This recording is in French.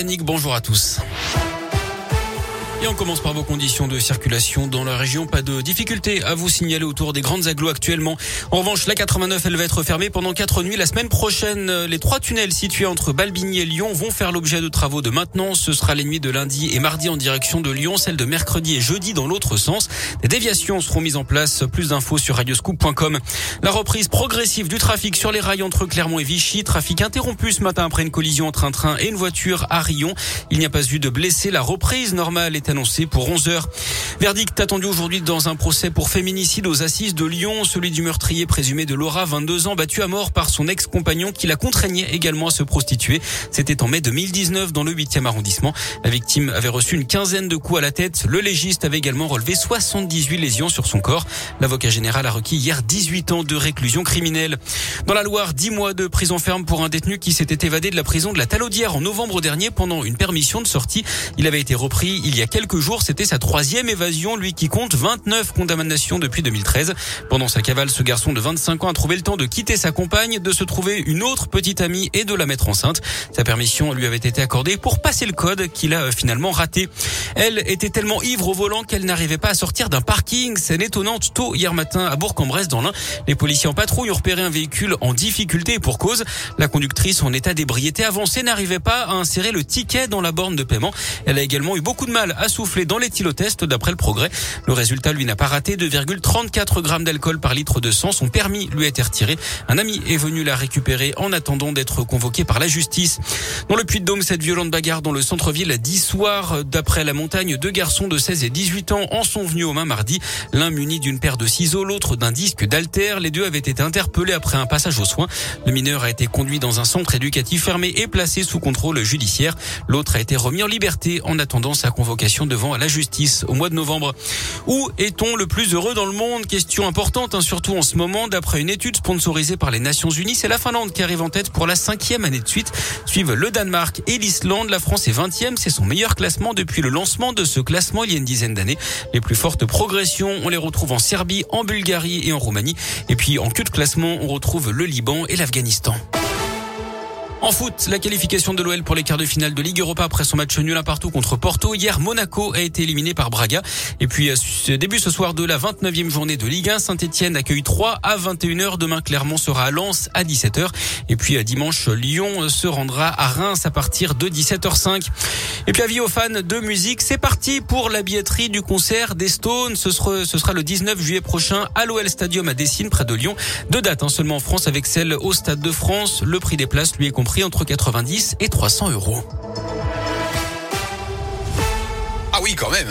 Bonjour à tous. Et on commence par vos conditions de circulation dans la région. Pas de difficulté à vous signaler autour des grandes agglos actuellement. En revanche, la 89, elle va être fermée pendant quatre nuits. La semaine prochaine, les trois tunnels situés entre Balbigny et Lyon vont faire l'objet de travaux de maintenance. Ce sera les nuits de lundi et mardi en direction de Lyon, celle de mercredi et jeudi dans l'autre sens. Des déviations seront mises en place. Plus d'infos sur radioscoop.com. La reprise progressive du trafic sur les rails entre Clermont et Vichy. Trafic interrompu ce matin après une collision entre un train et une voiture à Rion. Il n'y a pas eu de blessés. La reprise normale est annoncé pour 11 heures. Verdict attendu aujourd'hui dans un procès pour féminicide aux assises de Lyon, celui du meurtrier présumé de Laura, 22 ans, battu à mort par son ex-compagnon qui la contraignait également à se prostituer. C'était en mai 2019 dans le 8e arrondissement. La victime avait reçu une quinzaine de coups à la tête. Le légiste avait également relevé 78 lésions sur son corps. L'avocat général a requis hier 18 ans de réclusion criminelle. Dans la Loire, 10 mois de prison ferme pour un détenu qui s'était évadé de la prison de la Talaudière en novembre dernier pendant une permission de sortie. Il avait été repris il y a quelques jours. C'était sa troisième évasion, lui qui compte 29 condamnations depuis 2013. Pendant sa cavale, ce garçon de 25 ans a trouvé le temps de quitter sa compagne, de se trouver une autre petite amie et de la mettre enceinte. Sa permission lui avait été accordée pour passer le code qu'il a finalement raté. Elle était tellement ivre au volant qu'elle n'arrivait pas à sortir d'un parking. C'est étonnante. Tôt hier matin à Bourg-en-Bresse dans l'Ain, les policiers en patrouille ont repéré un véhicule en difficulté pour cause. La conductrice en état d'ébriété avancée n'arrivait pas à insérer le ticket dans la borne de paiement. Elle a également eu beaucoup de mal à souffler dans l'éthylotest d'après le progrès. Le résultat lui n'a pas raté 2,34 grammes d'alcool par litre de sang. Son permis lui a été retiré. Un ami est venu la récupérer en attendant d'être convoqué par la justice. Dans le Puy-de-Dôme, cette violente bagarre dans le centre-ville d'Issoire. D'après la montagne, deux garçons de 16 et 18 ans en sont venus aux mains mardi. L'un muni d'une paire de ciseaux, l'autre d'un disque d'alter. Les deux avaient été interpellés après un passage aux soins. Le mineur a été conduit dans un centre éducatif fermé et placé sous contrôle judiciaire. L'autre a été remis en liberté en attendant sa convocation devant la justice au mois de novembre. Où est-on le plus heureux dans le monde? Question importante, hein, surtout en ce moment. D'après une étude sponsorisée par les Nations Unies, c'est la Finlande qui arrive en tête pour la cinquième année de suite. Suivent le Danemark et l'Islande. La France est 20e. C'est son meilleur classement depuis le lancement de ce classement il y a une dizaine d'années. Les plus fortes progressions, on les retrouve en Serbie, en Bulgarie et en Roumanie. Et puis en queue de classement, on retrouve le Liban et l'Afghanistan. En foot, la qualification de l'OL pour les quarts de finale de Ligue Europa après son match nul à partout contre Porto. Hier, Monaco a été éliminé par Braga. Et puis, début ce soir de la 29e journée de Ligue 1, Saint-Etienne accueille 3 à 21h. Demain, Clermont sera à Lens à 17h. Et puis, dimanche, Lyon se rendra à Reims à partir de 17h05. Et puis, avis aux fans de musique, c'est parti pour la billetterie du concert des Stones. Ce sera, ce sera le 19 juillet prochain à l'OL Stadium à Dessines, près de Lyon. Deux dates hein, seulement en France avec celle au Stade de France. Le prix des places lui est compris entre 90 et 300 euros. Ah oui, quand même